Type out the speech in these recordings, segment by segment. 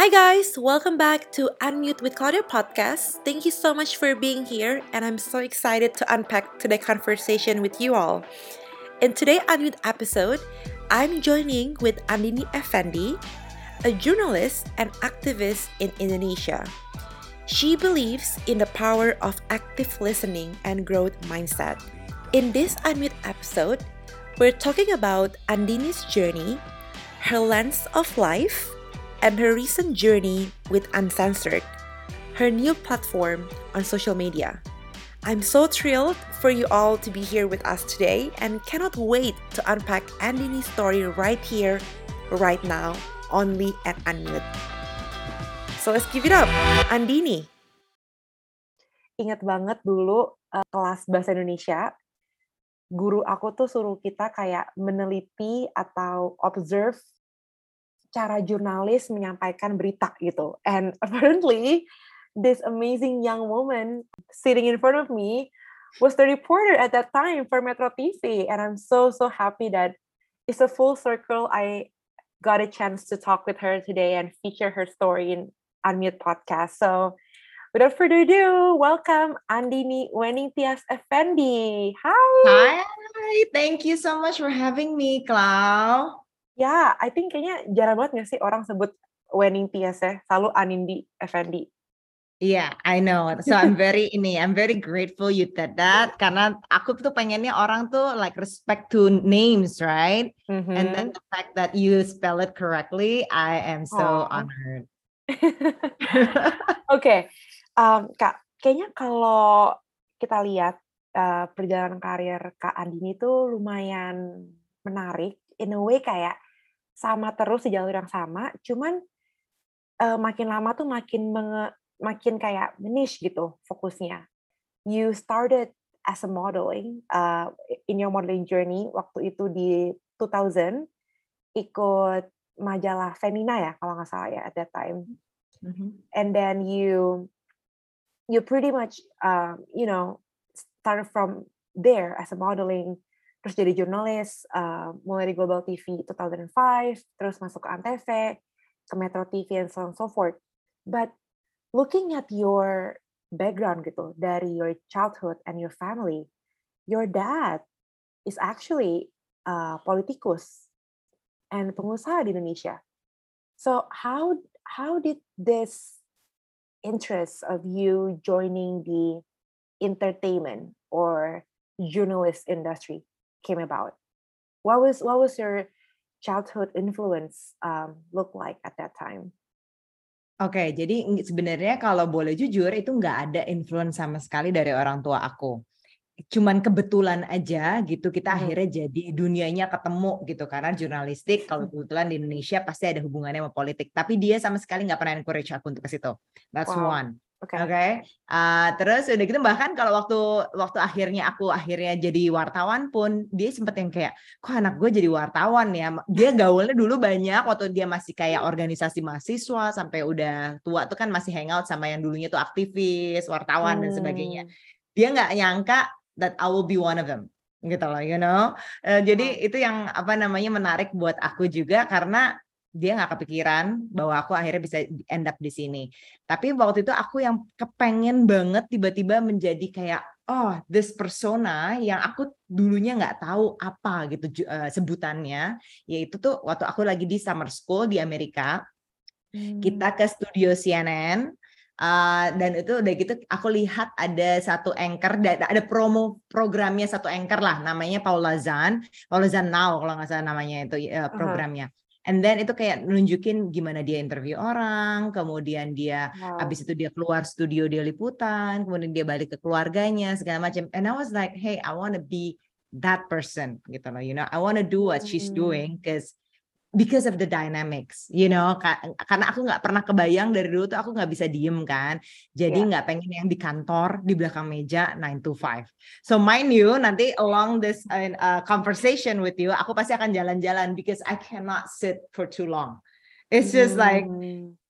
Hi, guys, welcome back to Unmute with Claudia podcast. Thank you so much for being here, and I'm so excited to unpack today's conversation with you all. In today's Unmute episode, I'm joining with Andini Effendi, a journalist and activist in Indonesia. She believes in the power of active listening and growth mindset. In this Unmute episode, we're talking about Andini's journey, her lens of life, and her recent journey with Uncensored, her new platform on social media. I'm so thrilled for you all to be here with us today and cannot wait to unpack Andini's story right here, right now, only at Unmute. So let's give it up, Andini. Ingat banget dulu uh, kelas bahasa Indonesia, guru aku tuh suruh kita kayak meneliti atau observe cara jurnalis menyampaikan berita gitu. And apparently this amazing young woman sitting in front of me was the reporter at that time for Metro TV and I'm so so happy that it's a full circle I got a chance to talk with her today and feature her story in Unmute podcast. So without further ado, welcome Andini Wening Tias Effendi. Hi. Hi, thank you so much for having me, Clau. Ya, I think kayaknya jarang banget nggak sih orang sebut Wening Tias ya, selalu Anindi Effendi. Yeah, I know. So I'm very ini, I'm very grateful you did that karena aku tuh pengennya orang tuh like respect to names, right? Mm-hmm. And then the fact that you spell it correctly, I am so Aww. honored. Oke, okay. um, Kak, kayaknya kalau kita lihat uh, perjalanan karir Kak Andini tuh lumayan menarik. In a way kayak sama terus di jalur yang sama, cuman uh, makin lama tuh makin menge makin kayak niche gitu fokusnya. You started as a modeling uh, in your modeling journey waktu itu di 2000 ikut majalah Femina ya kalau nggak salah ya at that time. Mm-hmm. And then you you pretty much uh, you know started from there as a modeling terus jadi jurnalis uh, mulai di Global TV 2005 terus masuk ke Antv ke Metro TV and so on and so forth. But looking at your background gitu dari your childhood and your family, your dad is actually a politikus and pengusaha di Indonesia. So how how did this interest of you joining the entertainment or journalist industry came about? What was what was your childhood influence um, look like at that time? Oke, jadi sebenarnya kalau boleh jujur itu nggak ada influence sama sekali dari orang tua aku. Cuman kebetulan aja gitu kita hmm. akhirnya jadi dunianya ketemu gitu karena jurnalistik kalau kebetulan di Indonesia pasti ada hubungannya sama politik. Tapi dia sama sekali nggak pernah encourage aku untuk ke situ. That's wow. one. Oke. Okay. Okay? Uh, terus udah gitu bahkan kalau waktu waktu akhirnya aku akhirnya jadi wartawan pun dia sempet yang kayak kok anak gue jadi wartawan ya. Dia gaulnya dulu banyak waktu dia masih kayak organisasi mahasiswa sampai udah tua tuh kan masih hangout sama yang dulunya tuh aktivis, wartawan hmm. dan sebagainya. Hmm. Dia nggak nyangka that I will be one of them gitu loh, you know. Uh, jadi itu yang apa namanya menarik buat aku juga karena dia nggak kepikiran bahwa aku akhirnya bisa end up di sini. Tapi waktu itu aku yang kepengen banget tiba-tiba menjadi kayak oh this persona yang aku dulunya nggak tahu apa gitu uh, sebutannya. Yaitu tuh waktu aku lagi di summer school di Amerika, hmm. kita ke studio CNN. Uh, dan itu udah gitu aku lihat ada satu anchor ada promo programnya satu anchor lah namanya Paula Zan Paula Zan Now kalau nggak salah namanya itu uh, programnya And then itu kayak nunjukin gimana dia interview orang, kemudian dia wow. abis itu dia keluar studio dia liputan, kemudian dia balik ke keluarganya segala macam. And I was like, hey, I want to be that person gitu loh, you know, I want to do what she's hmm. doing because because of the dynamics, you know, karena aku nggak pernah kebayang dari dulu tuh aku nggak bisa diem kan, jadi iya. nggak yeah. pengen yang di kantor di belakang meja 9 to 5. So mind you, nanti along this uh, uh, conversation with you, aku pasti akan jalan-jalan because I cannot sit for too long. It's just mm. like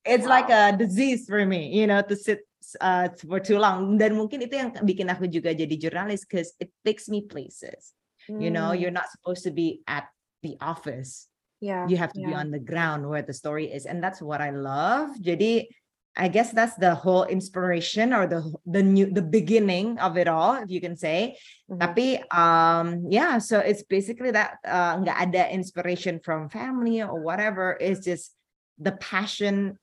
it's wow. like a disease for me, you know, to sit uh, for too long. Dan mungkin itu yang bikin aku juga jadi jurnalis, because it takes me places. Mm. You know, you're hmm. not supposed to be at the office Yeah. You have to be on the ground where the story is, and that's what I love. Jadi, I guess that's the whole inspiration or the the new the beginning of it all, if you can say. Mhm. Tapi um yeah, so it's basically that uh, nggak ada inspiration from family or whatever. It's just the passion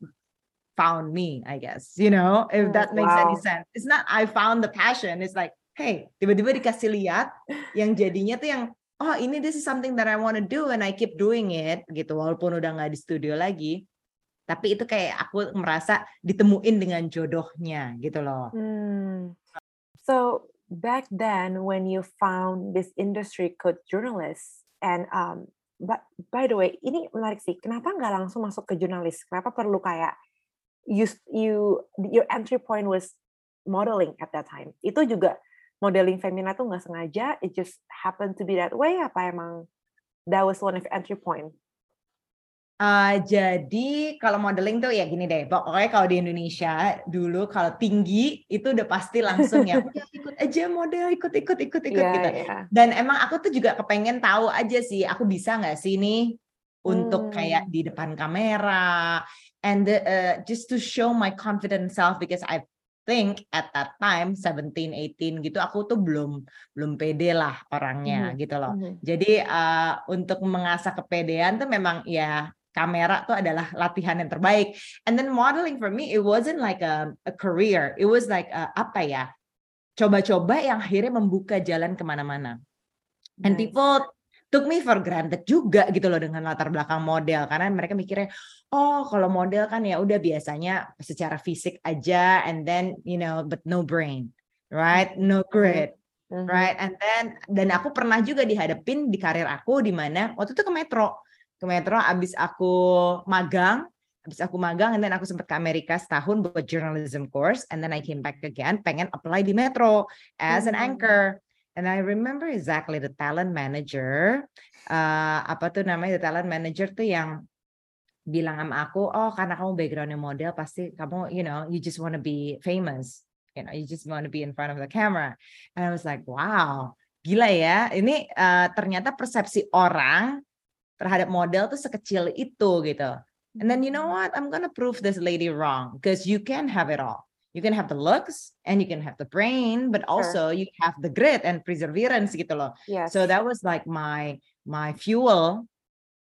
found me, I guess. You know, if Hmm, that makes any sense. It's not I found the passion. It's like, hey, tiba-tiba dikasih lihat yang jadinya tuh yang oh ini this is something that I want to do and I keep doing it gitu walaupun udah nggak di studio lagi. Tapi itu kayak aku merasa ditemuin dengan jodohnya gitu loh. Hmm. So back then, when you found this industry called journalist, and um, but by the way, ini menarik sih. Kenapa nggak langsung masuk ke jurnalis? Kenapa perlu kayak you you your entry point was modeling at that time? Itu juga modeling femina tuh nggak sengaja. It just happened to be that way. Apa emang that was one of entry point? Uh, jadi kalau modeling tuh ya gini deh, pokoknya kalau di Indonesia dulu kalau tinggi itu udah pasti langsung ya udah ikut aja model, ikut ikut ikut ikut Iya, gitu. iya. Dan emang aku tuh juga kepengen tahu aja sih, aku bisa nggak sih nih untuk kayak Hmm. di depan kamera and the, uh, just to show my confident self because I think at that time 17 18 gitu aku tuh belum belum pede lah orangnya Mhm, gitu loh. mhm. Jadi uh, untuk mengasah kepedean tuh memang ya kamera tuh adalah latihan yang terbaik. And then modeling for me it wasn't like a, a career, it was like a, apa ya? Coba-coba yang akhirnya membuka jalan ke mana-mana. And Nice. people took me for granted juga gitu loh dengan latar belakang model. Karena mereka mikirnya oh kalau model kan ya udah biasanya secara fisik aja and then you know but no brain right? No grit Mhm. right? And then dan aku pernah juga dihadapin di karir aku di mana waktu itu ke Metro. Ke Metro abis aku magang abis aku magang and then aku sempat ke Amerika setahun buat journalism course and then I came back again pengen apply di Metro as an Hmm. anchor and I remember exactly the talent manager uh, apa tuh namanya the talent manager tuh yang bilang sama aku oh karena kamu backgroundnya model pasti kamu you know you just wanna be famous. You know you just wanna be in front of the camera. And I was like wow gila ya. Ini uh, ternyata persepsi orang terhadap model tuh sekecil itu gitu. And then you know what? I'm gonna prove this lady wrong because you can have it all you can have the looks and you can have the brain but also you have the grit and perseverance gitu loh Yes. so that was like my my fuel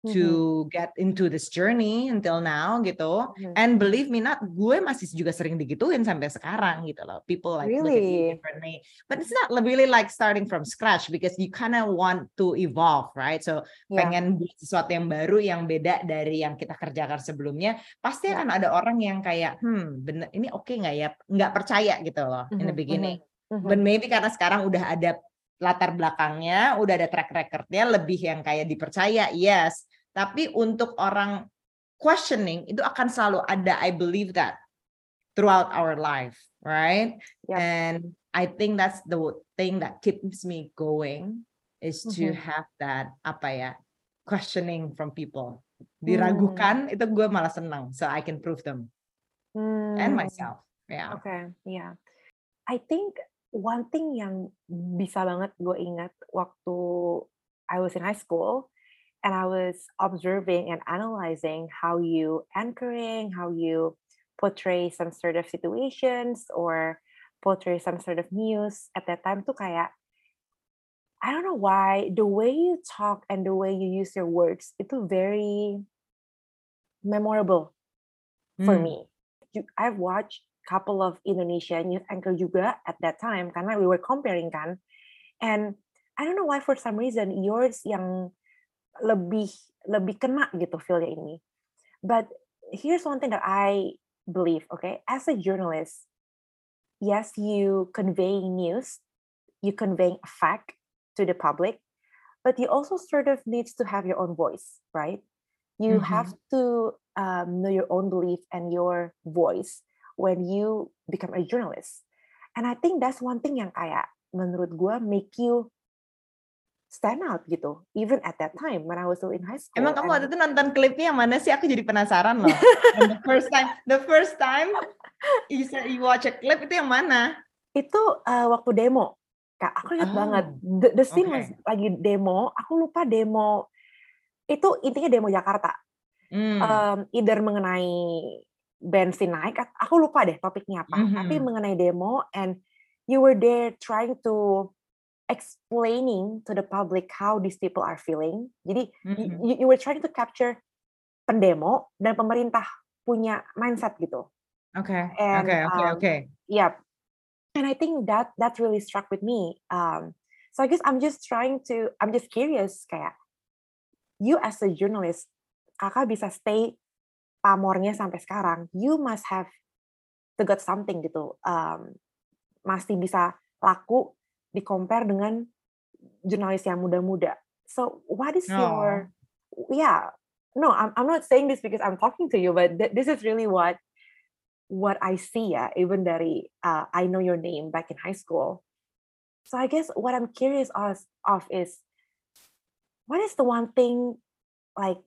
To get into this journey until now gitu mhm. and believe me not gue masih juga sering digituin sampai sekarang gitu loh people like look at me Really? differently but it's not really like starting from scratch because you kind of want to evolve right so Yeah. pengen buat sesuatu yang baru yang beda dari yang kita kerjakan sebelumnya pasti Ya. akan ada orang yang kayak hmm bener ini oke nggak ya nggak percaya gitu loh in the Mhm, beginning mhm. But maybe karena sekarang udah ada latar belakangnya, udah ada track recordnya lebih yang kayak dipercaya, yes. Tapi untuk orang questioning itu akan selalu ada. I believe that throughout our life, right? Yep. And I think that's the thing that keeps me going is to Mhm. have that apa ya questioning from people. Hmm. Diragukan itu gue malah senang, so I can prove them and Hmm. myself. Yeah. Oke, iya. I think one thing yang bisa banget gue ingat waktu I was in high school and I was observing and analyzing how you anchoring, how you portray some sort of situations or portray some sort of news at that time tuh kayak I don't know why the way you talk and the way you use your words itu very memorable for Hmm. me. You- I've watched couple of Indonesian news anchor juga at that time karena we were comparing kan. And I don't know why for some reason yours yang lebih lebih kena gitu feelnya ini. But here's one thing that I believe, okay? As a journalist, yes, you conveying news, you conveying a fact to the public, but you also sort of needs to have your own voice, right? You have to um, know your own belief and your voice when you become a journalist. And I think that's one thing yang kayak menurut gue make you stand out gitu, even at that time when I was still in high school. Emang kamu waktu itu nonton klipnya yang mana sih? Aku jadi penasaran loh. The first time, the first time you said you watch a clip itu yang mana? itu uh, waktu demo kak aku ingat Oh, banget the, the scene was okay. lagi demo aku lupa demo itu intinya demo Jakarta. Hmm. Um, either mengenai bensin naik, aku lupa deh topiknya apa, Mhm. tapi mengenai demo and you were there trying to explaining to the public how these people are feeling. Jadi Mhm. you, you were trying to capture pendemo dan pemerintah punya mindset gitu. Oke, And oke, oke, um, oke. yeah, and I think that that really struck with me. Um, so I guess I'm just trying to, I'm just curious kayak you as a journalist, kakak bisa stay pamornya sampai sekarang. You must have to got something gitu. Um, masih bisa laku di compare dengan jurnalis yang muda-muda. So what is your, yeah, no, I'm I'm not saying this because I'm talking to you, but th- this is really what what I see ya, even dari uh, I know your name back in high school. So I guess what I'm curious of, of is what is the one thing like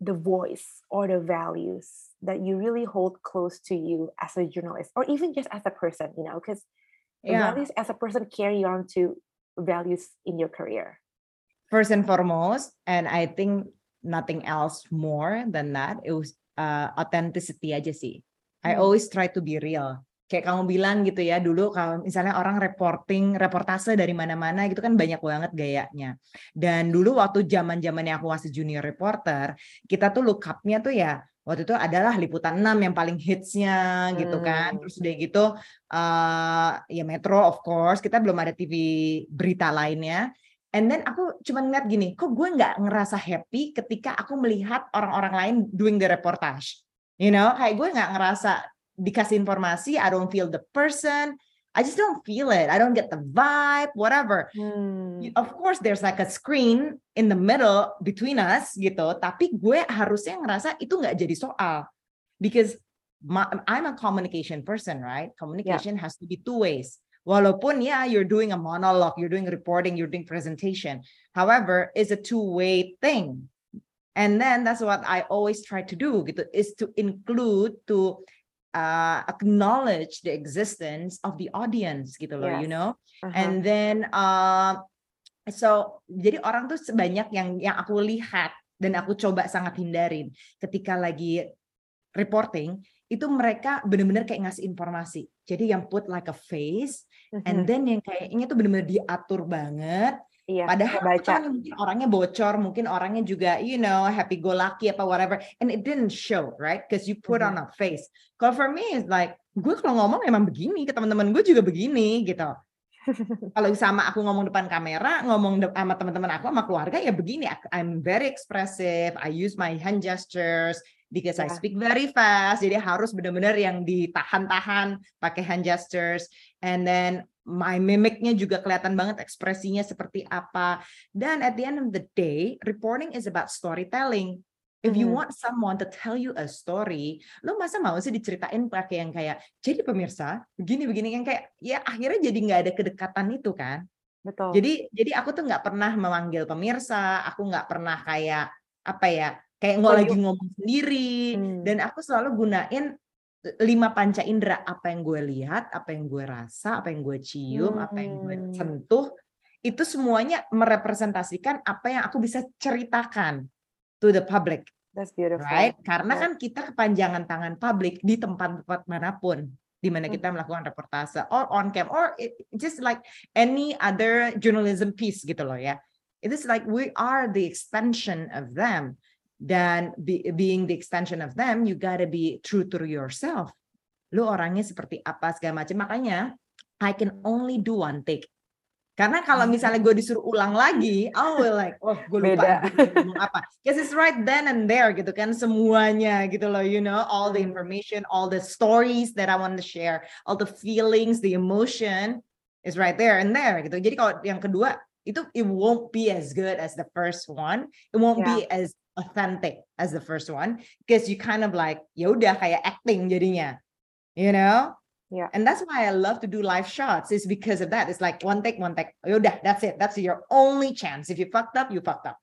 the voice or the values that you really hold close to you as a journalist or even just as a person, you know, because Yeah. values as a person carry on to values in your career. First and foremost, and I think nothing else more than that, it was uh, authenticity aja sih. I Hmm. always try to be real. Kayak kamu bilang gitu ya, dulu kalau misalnya orang reporting, reportase dari mana-mana gitu kan banyak banget gayanya. Dan dulu waktu zaman-zamannya aku masih junior reporter, kita tuh look up-nya tuh ya waktu itu adalah liputan 6 yang paling hitsnya gitu kan. Hmm. Terus udah gitu eh ya Metro of course, kita belum ada TV berita lainnya. And then aku cuma ngeliat gini, kok gue nggak ngerasa happy ketika aku melihat orang-orang lain doing the reportage. You know, kayak gue nggak ngerasa dikasih informasi, I don't feel the person, I just don't feel it. I don't get the vibe, whatever. Hmm. Of course, there's like a screen in the middle between us gitu, tapi gue harusnya ngerasa itu nggak jadi soal. Because my, I'm a communication person, right? Communication has to be two ways. Walaupun ya you're doing a monologue, you're doing reporting, you're doing presentation. However, it's a two-way thing. And then that's what I always try to do gitu, is to include to uh, acknowledge the existence of the audience gitu loh, you Yes. know. Uh-huh. And then uh, so jadi orang tuh sebanyak yang yang aku lihat dan aku coba sangat hindarin ketika lagi reporting itu mereka benar-benar kayak ngasih informasi. Jadi yang put like a face and Mhm. then yang kayaknya tuh benar-benar diatur banget Iya, Padahal baca. mungkin orangnya bocor, mungkin orangnya juga, you know, happy go lucky apa whatever, and it didn't show, right? Because you put Mhm. on a face. Kalau for me, it's like gue kalau ngomong emang begini, ke teman-teman gue juga begini, gitu. Kalau sama aku ngomong depan kamera, ngomong de- sama teman-teman aku, sama keluarga ya begini. I'm very expressive. I use my hand gestures because I Ya. speak very fast. Jadi harus benar-benar yang ditahan-tahan pakai hand gestures. And then my mimicnya juga kelihatan banget ekspresinya seperti apa. Dan at the end of the day, reporting is about storytelling. If you want someone to tell you a story, lo masa mau sih diceritain pakai yang kayak, jadi pemirsa, begini-begini yang kayak, ya akhirnya jadi nggak ada kedekatan itu kan. Betul. Jadi jadi aku tuh nggak pernah memanggil pemirsa, aku nggak pernah kayak apa ya, kayak nggak lagi ngomong sendiri. Hmm. Dan aku selalu gunain lima panca indera, apa yang gue lihat, apa yang gue rasa, apa yang gue cium, apa yang gue Hmm. sentuh, itu semuanya merepresentasikan apa yang aku bisa ceritakan to the public, That's beautiful. right? Karena Yeah. kan kita kepanjangan tangan publik di tempat-tempat mana pun di mana kita melakukan reportase or on cam or it, just like any other journalism piece gitu loh ya. It is like we are the extension of them. Dan be- being the extension of them, you gotta be true to yourself. Lu orangnya seperti apa segala macam. Makanya I can only do one take. Karena kalau misalnya gue disuruh ulang lagi, I will like, oh gue lupa Beda. gue ngomong apa. Because it's right then and there gitu kan semuanya gitu loh, you know, all the Hmm. information, all the stories that I want to share, all the feelings, the emotion is right there and there gitu. Jadi kalau yang kedua itu it won't be as good as the first one. It won't be as authentic as the first one because you kind of like ya udah kayak acting jadinya. You know? Yeah. And that's why I love to do live shots is because of that. It's like one take, one take. Yaudah, that's it. That's your only chance. If you fucked up, you fucked up.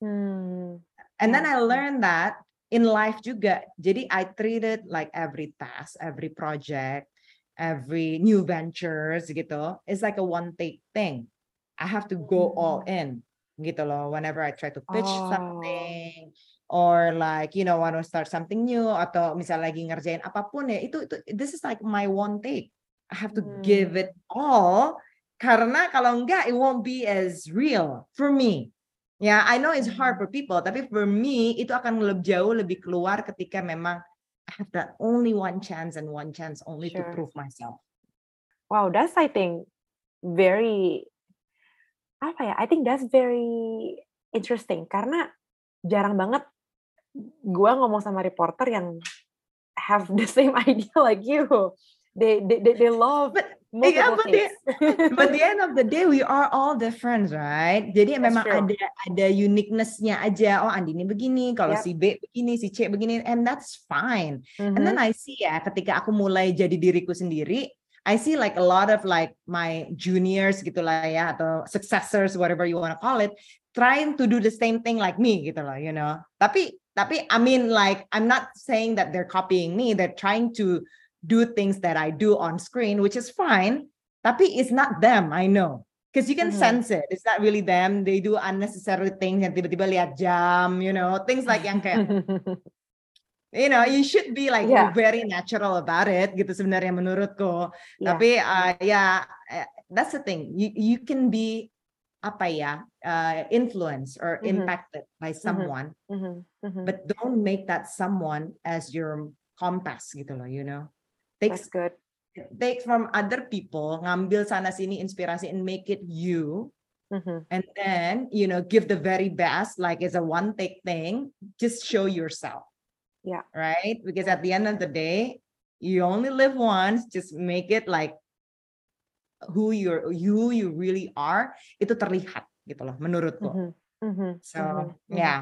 Hmm. And then I learned that in life juga. Jadi I treated like every task, every project, every new ventures gitu. It's like a one take thing. I have to go all in. Gitu loh. Whenever I try to pitch Oh. something or like you know want to start something new atau misalnya lagi ngerjain apa pun ya itu itu this is like my one take. I have to give Hmm. it all karena kalau enggak it won't be as real for me. Ya, I know it's hard Hmm. for people, tapi for me itu akan lebih jauh lebih keluar ketika memang I have that only one chance and one chance only to Sure. prove myself. Wow, that's I think very apa ya? I think that's very interesting karena jarang banget gua ngomong sama reporter yang have the same idea like you. They they they, they love But multiple yeah, but the, things. but the end of the day we are all different, right? Jadi That's memang true. ada ada uniqueness-nya aja. Oh, Andini begini, kalau Yep. si B begini, si C begini, and that's fine. And then Mhm. I see ya, ketika aku mulai jadi diriku sendiri, I see like a lot of like my juniors gitu lah ya, atau successors, whatever you want to call it, trying to do the same thing like me gitu loh, you know. Tapi tapi I mean like I'm not saying that they're copying me, they're trying to do things that I do on screen, which is fine. Tapi it's not them, I know. Because you can Mhm. sense it. It's not really them. They do unnecessary things yang tiba-tiba lihat jam, you know, things like yang kayak you know you should be like Yeah. very natural about it gitu sebenarnya menurutku Yeah. tapi uh, ya uh, that's the thing you you can be apa ya uh, influenced or Mhm. impacted by someone Mhm, mhm. but don't make that someone as your compass gitu loh you know take That's good. take from other people ngambil sana sini inspirasi and make it you Mhm. and then you know give the very best like it's a one take thing just show yourself Yeah. right because at the end of the day you only live once just make it like who you're who you really are itu terlihat gitu loh menurutku Mhm, mhm, so mhm, mhm. yeah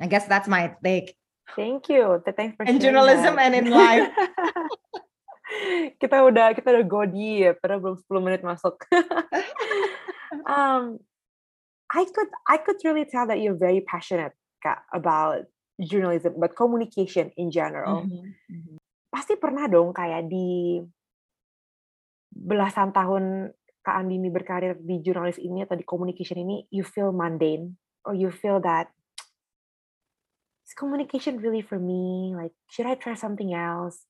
i guess that's my take Thank you. Th- Thanks for in journalism that. and in life kita udah kita udah go deep, padahal belum 10 menit masuk. um, I could I could really tell that you're very passionate Kak, about journalism, but communication in general. Mhm, mhm. Pasti pernah dong kayak di belasan tahun Kak Andini berkarir di jurnalis ini atau di communication ini, you feel mundane or you feel that is communication really for me? Like, should I try something else?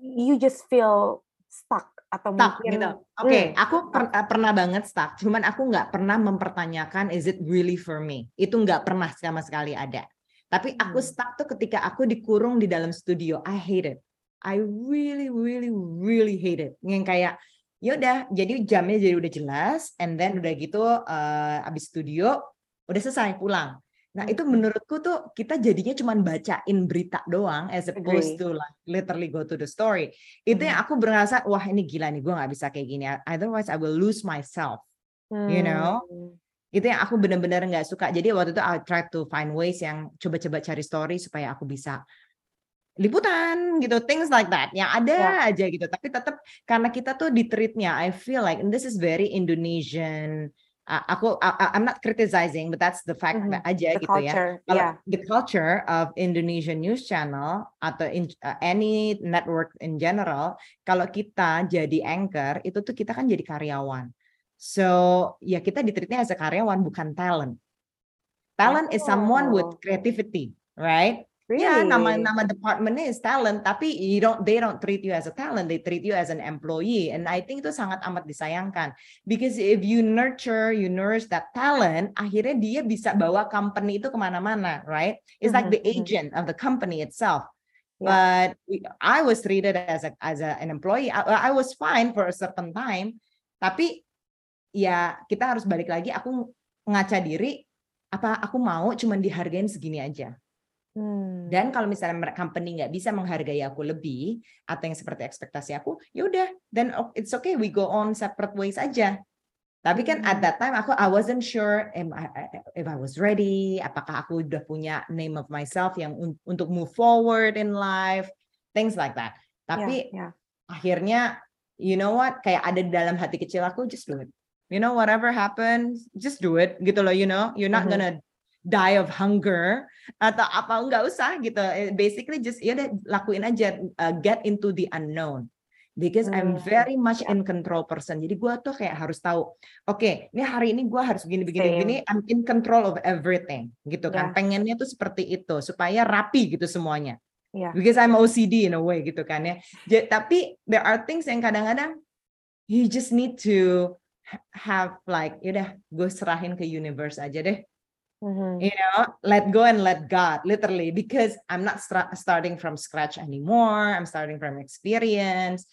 You just feel stuck atau stuck mungkin gitu. Oke, Hmm. aku per- eh, pernah banget stuck. Cuman aku nggak pernah mempertanyakan is it really for me. Itu nggak pernah sama sekali ada. Tapi aku Hmm. stuck tuh ketika aku dikurung di dalam studio. I hate it. I really, really, really hate it. Yang kayak yaudah, jadi jamnya jadi udah jelas, and then udah gitu eh, abis studio udah selesai pulang. Nah itu Mhm. menurutku tuh kita jadinya cuman bacain berita doang as opposed to like literally go to the story. Itu yang Mhm. aku berasa wah ini gila nih gue nggak bisa kayak gini. Otherwise I will lose myself. you know? Itu yang aku bener-bener nggak suka. Jadi waktu itu I try to find ways yang coba-coba cari story supaya aku bisa liputan gitu, things like that. Yang ada Ya. aja gitu. Tapi tetap karena kita tuh di treatnya, I feel like and this is very Indonesian. uh, aku I- I'm not criticizing, but that's the fact Mhm. that aja The gitu ya. culture, Kalau yeah. the culture of Indonesian news channel atau in, uh, any network in general, kalau kita jadi anchor itu tuh kita kan jadi karyawan. So ya kita ditreatnya as a karyawan bukan talent. Talent is someone with Oh. creativity, right? Really? Ya nama nama departmentnya is talent, tapi you don't they don't treat you as a talent, they treat you as an employee, and I think itu sangat amat disayangkan. Because if you nurture, you nourish that talent, akhirnya dia bisa bawa company itu ke mana-mana, right? It's like Mhm, the mhm. agent of the company itself. Yeah. But I was treated as a as a, an employee. I, I was fine for a certain time, tapi ya kita harus balik lagi. Aku ngaca diri, apa aku mau cuman dihargain segini aja. Hmm. Dan kalau misalnya company nggak bisa menghargai aku lebih atau yang seperti ekspektasi aku, ya udah, then it's okay we go on separate ways aja. Tapi kan at Hmm. that time aku I wasn't sure am I, if I was ready, apakah aku udah punya name of myself yang un- untuk move forward in life, things like that. Tapi yeah, yeah. akhirnya you know what kayak ada di dalam hati kecil aku just do it. You know whatever happens, just do it gitu loh, you know. You're not Mhm. gonna die of hunger atau apa nggak usah gitu Eh, basically just ya lakuin aja uh, get into the unknown because I'm Hmm, very much in control person. Jadi gue tuh kayak harus tahu, oke, ini hari ini gue harus begini begini begini. I'm in control of everything, gitu Ya. kan. Pengennya tuh seperti itu supaya rapi gitu semuanya. Ya. Because I'm OCD in a way gitu kan ya. Ja- tapi there are things yang kadang-kadang you just need to have like, yaudah, gue serahin ke universe aja deh Mhm. you know let go and let god literally because i'm not stra- starting from scratch anymore i'm starting from experience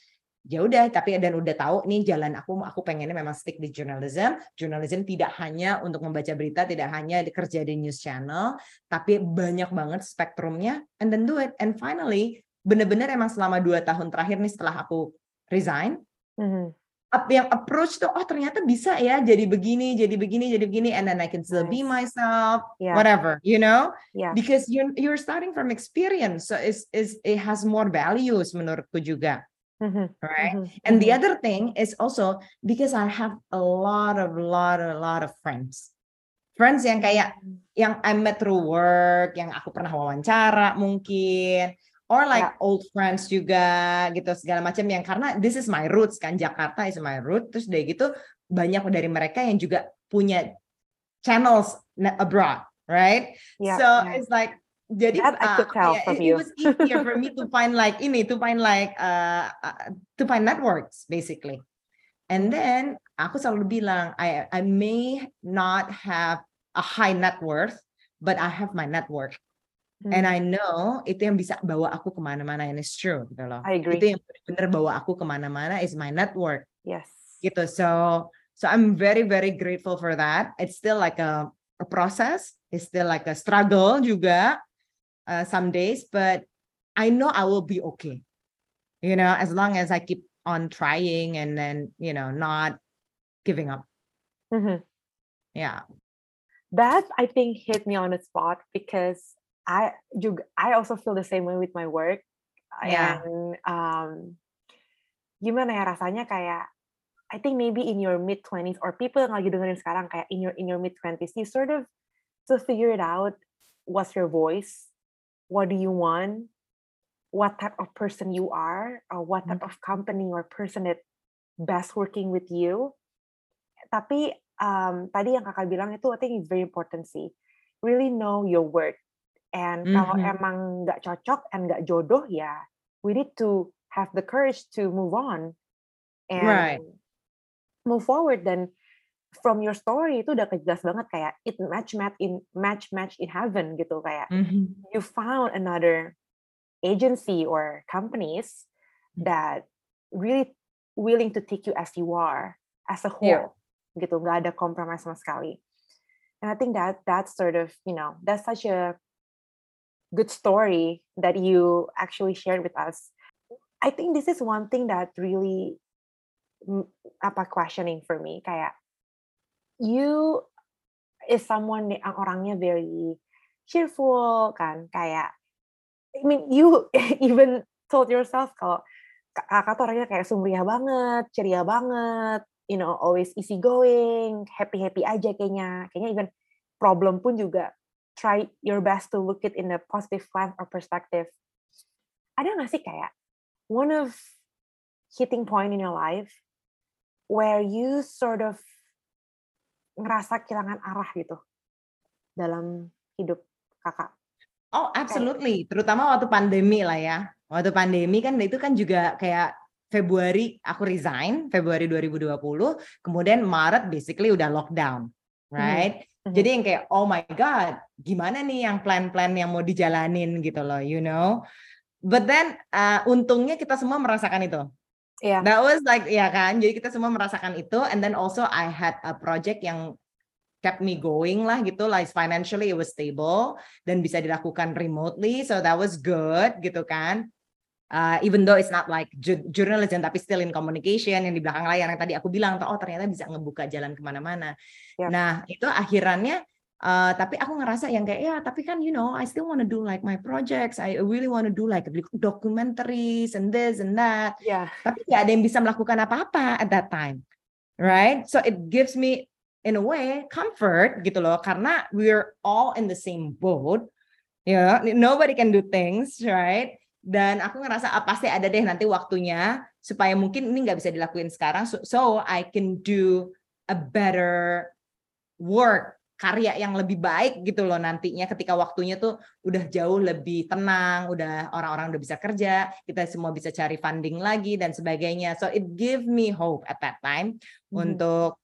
ya udah tapi dan udah tahu nih jalan aku aku pengennya memang stick di journalism journalism tidak hanya untuk membaca berita tidak hanya kerja di news channel tapi banyak banget spektrumnya and then do it and finally bener-bener emang selama dua tahun terakhir nih setelah aku resign Mhm. Up yang approach tuh oh ternyata bisa ya jadi begini jadi begini jadi begini and then I can still be myself Ya. whatever you know Ya. because you're you're starting from experience so it's, is it has more values menurutku juga Mhm. right Mhm. and the Mhm. other thing is also because I have a lot of lot a lot of friends friends yang kayak yang I met through work yang aku pernah wawancara mungkin or like old friends juga gitu segala macam yang karena this is my roots kan Jakarta is my root terus dari gitu banyak dari mereka yang juga punya channels abroad right Ya, so ya. it's like jadi That I uh, could tell kayak from it, you. it was easier for me to find like ini to find like uh, uh, to find networks basically and then aku selalu bilang I I may not have a high net worth but I have my network and Hmm. I know itu yang bisa bawa aku ke mana-mana and it's true gitu loh I agree. itu yang benar bawa aku ke mana-mana is my network Yes. gitu so so I'm very very grateful for that it's still like a a process it's still like a struggle juga uh, some days but I know I will be okay you know as long as I keep on trying and then you know not giving up Mhm. yeah That I think hit me on the spot because I juga I also feel the same way with my work Yeah. and um, gimana ya rasanya kayak I think maybe in your mid 20s or people yang lagi dengerin sekarang kayak in your in your mid 20s you sort of to figure it out what's your voice? What do you want? What type of person you are or what type of company or person that best working with you? Tapi um, tadi yang kakak bilang itu I think it's very important sih. Really know your worth and kalau Mhm. emang nggak cocok and nggak jodoh ya we need to have the courage to move on and Right. move forward dan from your story itu udah jelas banget kayak it match match in match match in heaven gitu kayak Mhm. you found another agency or companies that really willing to take you as you are as a whole Yeah. gitu nggak ada compromise sama sekali and I think that that's sort of you know that's such a good story that you actually shared with us. I think this is one thing that really apa questioning for me kayak you is someone yang orangnya very cheerful kan kayak I mean you even told yourself kalau "Ka- kakak tuh orangnya kayak sumringah banget ceria banget you know always easy going happy happy aja kayaknya kayaknya even problem pun juga try your best to look it in a positive light or perspective ada nggak sih kayak one of hitting point in your life where you sort of ngerasa kehilangan arah gitu dalam hidup kakak. Oh, absolutely. Terutama waktu pandemi lah ya. Waktu pandemi kan itu kan juga kayak Februari aku resign, Februari 2020, kemudian Maret basically udah lockdown, right? Mhm. Jadi yang kayak oh my god, gimana nih yang plan-plan yang mau dijalanin gitu loh, you know. But then uh, untungnya kita semua merasakan itu. Iya. That was like ya kan. Jadi kita semua merasakan itu and then also I had a project yang kept me going lah gitu like financially it was stable dan bisa dilakukan remotely so that was good gitu kan Uh, even though it's not like ju- journalism tapi still in communication yang di belakang layar yang tadi aku bilang oh ternyata bisa ngebuka jalan ke mana-mana. Yep. nah itu akhirannya uh, tapi aku ngerasa yang kayak ya tapi kan you know I still want to do like my projects. I really want to do like documentaries and this and that. Iya. tapi nggak ada yang bisa melakukan apa-apa at that time right? So it gives me in a way comfort gitu loh karena we're all in the same boat ya nobody can do things right dan aku ngerasa ah, pasti ada deh nanti waktunya supaya mungkin ini nggak bisa dilakuin sekarang so, so I can do a better work karya yang lebih baik gitu loh nantinya ketika waktunya tuh udah jauh lebih tenang, udah orang-orang udah bisa kerja, kita semua bisa cari funding lagi dan sebagainya. So it give me hope at that time mm-hmm. untuk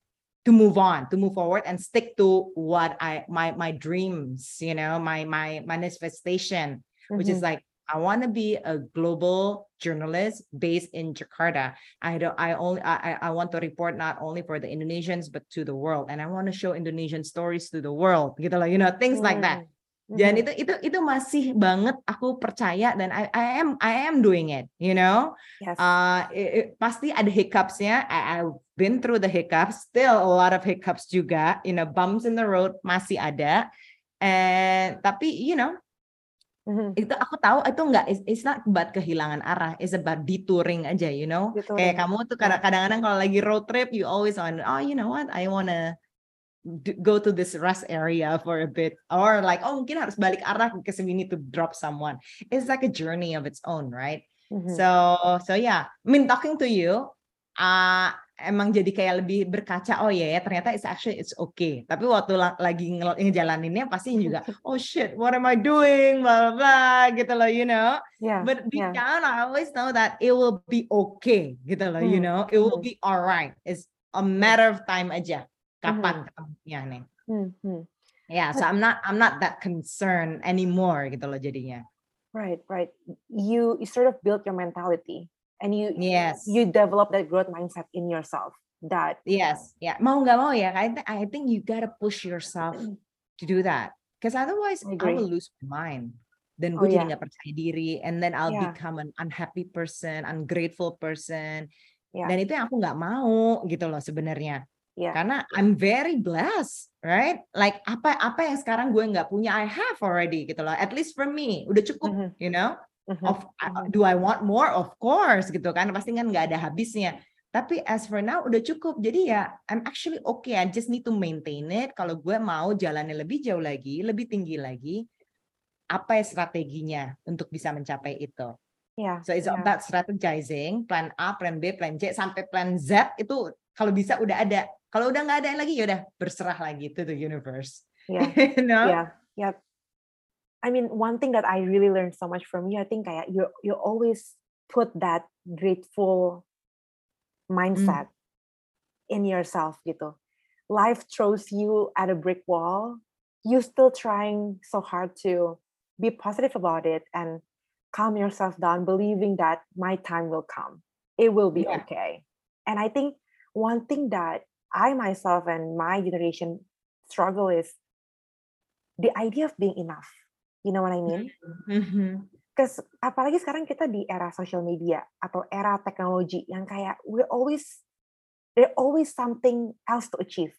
to move on, to move forward and stick to what I my my dreams, you know, my my manifestation, mm-hmm. which is mm-hmm. like I want to be a global journalist based in Jakarta. I don't I only I I want to report not only for the Indonesians but to the world and I want to show Indonesian stories to the world gitu loh, you know, things mm. like that. Mm. Dan itu itu itu masih banget aku percaya dan I, I am I am doing it, you know. Yes. Uh, it, it, pasti ada hiccupsnya. I, I've been through the hiccups, still a lot of hiccups juga, you know, bumps in the road masih ada. And tapi you know, Mm-hmm. Itu aku tahu itu enggak it's, it's not about kehilangan arah, it's about detouring aja, you know. Detouring. Kayak kamu tuh kadang-kadang kalau lagi road trip you always on oh you know what, I wanna go to this rest area for a bit or like oh mungkin harus balik arah because we need to drop someone. It's like a journey of its own, right? Mm-hmm. So so yeah, I mean talking to you, uh, emang jadi kayak lebih berkaca oh ya yeah, ya ternyata it's actually it's okay tapi waktu lagi ngejalaninnya pasti juga oh shit what am I doing blah blah, blah gitu loh you know yeah, but deep yeah. down I always know that it will be okay gitu loh hmm. you know it will hmm. be alright it's a matter of time aja kapan hmm. ketemunya nih hmm. Hmm. yeah so I'm not I'm not that concerned anymore gitu loh jadinya right right you you sort of build your mentality and you yes. you develop that growth mindset in yourself that yes. Yeah. Mau nggak mau ya I, th- I think you gotta push yourself to do that. Because otherwise I, I, will lose my mind. Dan gue oh, jadi nggak yeah. percaya diri and then I'll yeah. become an unhappy person ungrateful person. Yeah. dan itu yang aku nggak mau gitu loh sebenarnya. Yeah. karena I'm very blessed right? Like apa apa yang sekarang gue nggak punya I have already gitu loh. At least for me udah cukup mm -hmm. you know Mm-hmm. Of do I want more? Of course gitu kan. Pasti kan nggak ada habisnya. Tapi as for now udah cukup. Jadi ya I'm actually okay. I just need to maintain it. Kalau gue mau jalannya lebih jauh lagi, lebih tinggi lagi, apa ya strateginya untuk bisa mencapai itu? Yeah, so it's yeah. about strategizing, plan A, plan B, plan C sampai plan Z itu kalau bisa udah ada. Kalau udah nggak ada lagi ya udah berserah lagi to the universe. Yeah. you know? Yeah. Yeah. I mean, one thing that I really learned so much from you, I think kayak you you always put that grateful mindset mm. in yourself gitu. Life throws you at a brick wall. you're still trying so hard to be positive about it and calm yourself down, believing that my time will come. It will be yeah. okay. And I think one thing that I myself and my generation struggle is the idea of being enough You know what I mean? Mm-hmm. Because apalagi sekarang kita di era social media atau era teknologi yang kayak we're always there always something else to achieve.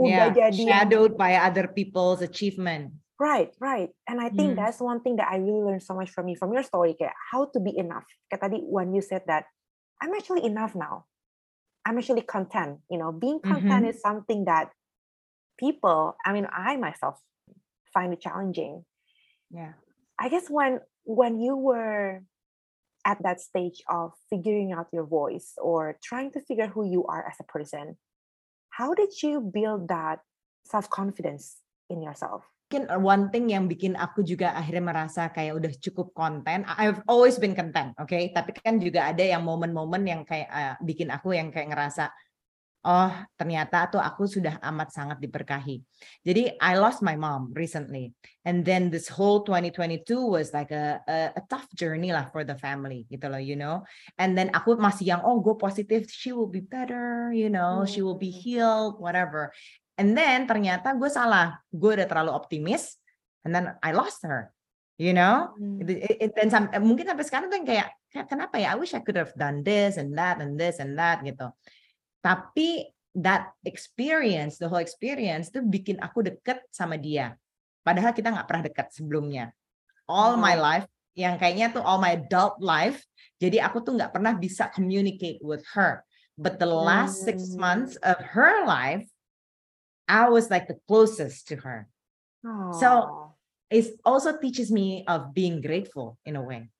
Udah yeah, jadi shadowed by other people's achievement. Right, right. And I think mm. that's one thing that I really learned so much from you, from your story, kayak how to be enough. Kayak tadi when you said that, I'm actually enough now. I'm actually content. You know, being content mm-hmm. is something that people, I mean, I myself find it challenging yeah i guess when when you were at that stage of figuring out your voice or trying to figure who you are as a person how did you build that self confidence in yourself mungkin one thing yang bikin aku juga akhirnya merasa kayak udah cukup konten. I've always been content, oke. Okay? Tapi kan juga ada yang momen-momen yang kayak uh, bikin aku yang kayak ngerasa oh ternyata tuh aku sudah amat sangat diberkahi. Jadi I lost my mom recently, and then this whole 2022 was like a, a, a tough journey lah for the family gitu loh, you know. And then aku masih yang oh go positif, she will be better, you know, she will be hmm. healed, whatever. And then ternyata gue salah, gue udah terlalu optimis, and then I lost her, you know. Hmm. It, it, dan mungkin sampai sekarang tuh yang kayak kenapa ya? I wish I could have done this and that and this and that gitu. Tapi that experience, the whole experience itu bikin aku deket sama dia. Padahal kita nggak pernah deket sebelumnya. All oh. my life, yang kayaknya tuh all my adult life, jadi aku tuh nggak pernah bisa communicate with her. But the last six hmm. months of her life, I was like the closest to her. Oh. So it also teaches me of being grateful in a way.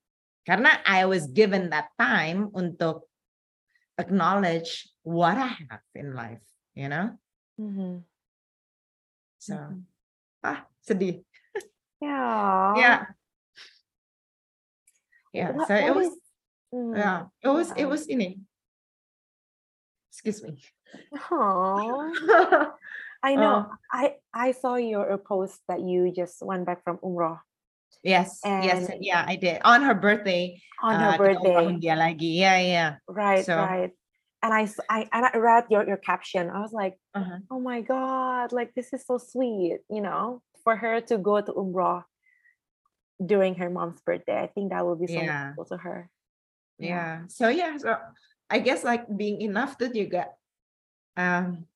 Karena I was given that time untuk acknowledge what I have in life, you know? Mhm. So, Mhm. ah, sedih. Yeah. Yeah. Yeah, What so it was, is mm, yeah, it was, it was ini. Excuse me. Aw. I know. Oh, I I saw your post that you just went back from umrah yes, yes, yeah, I did. On her birthday, on her uh, birthday. lagi. Yeah, yeah. Right, So, right. And I, I, and I read your, your caption. I was like, uh-huh. oh my God, like this is so sweet, you know, for her to go to Umrah during her mom's birthday. I think that will be so yeah, to her. Yeah. yeah. So yeah, so I guess like being enough tuh juga. Um,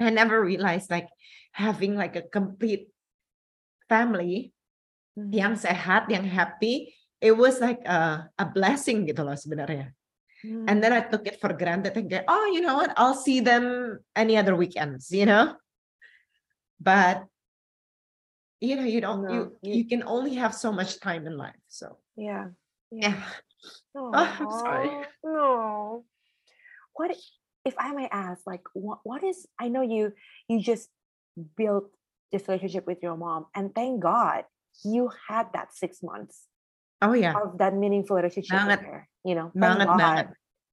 I never realized like having like a complete family yang sehat, yang happy, it was like a, a blessing gitu loh sebenarnya. Hmm. And then. I took it for granted and go, oh, you know what? I'll see them any other weekends, you know? But you know, you don't No, you you, can only have so much time in life. So yeah, yeah. yeah. Oh, I'm sorry. No. What if I may ask, like, what, what is, I know you, you just built this relationship with your mom and thank God you had that six months Oh yeah. of that meaningful relationship with her, you know, Banget, banget. God,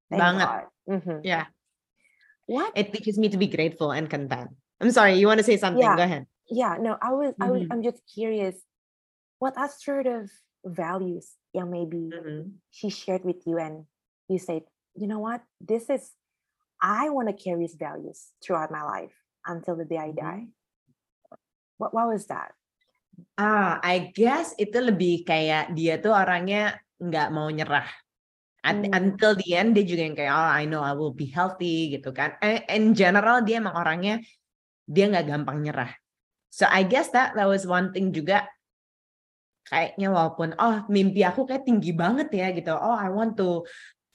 thank Banget. God. Mhm. Yeah. What? It teaches me to be grateful and content. I'm sorry, you want to say something? Yeah, Go ahead. yeah, no, I was, I was, Mhm. I'm just curious, what sort of values yeah, maybe Mhm. she shared with you and you said, you know what, this is, I want to carry these values throughout my life until the day I die. Mhm. What, what was that? Ah, I guess itu lebih kayak dia tuh orangnya nggak mau nyerah. At- Hmm. until the end dia juga yang kayak oh I know I will be healthy gitu kan. In general dia emang orangnya dia nggak gampang nyerah. So I guess that that was one thing juga kayaknya walaupun oh mimpi aku kayak tinggi banget ya gitu. Oh I want to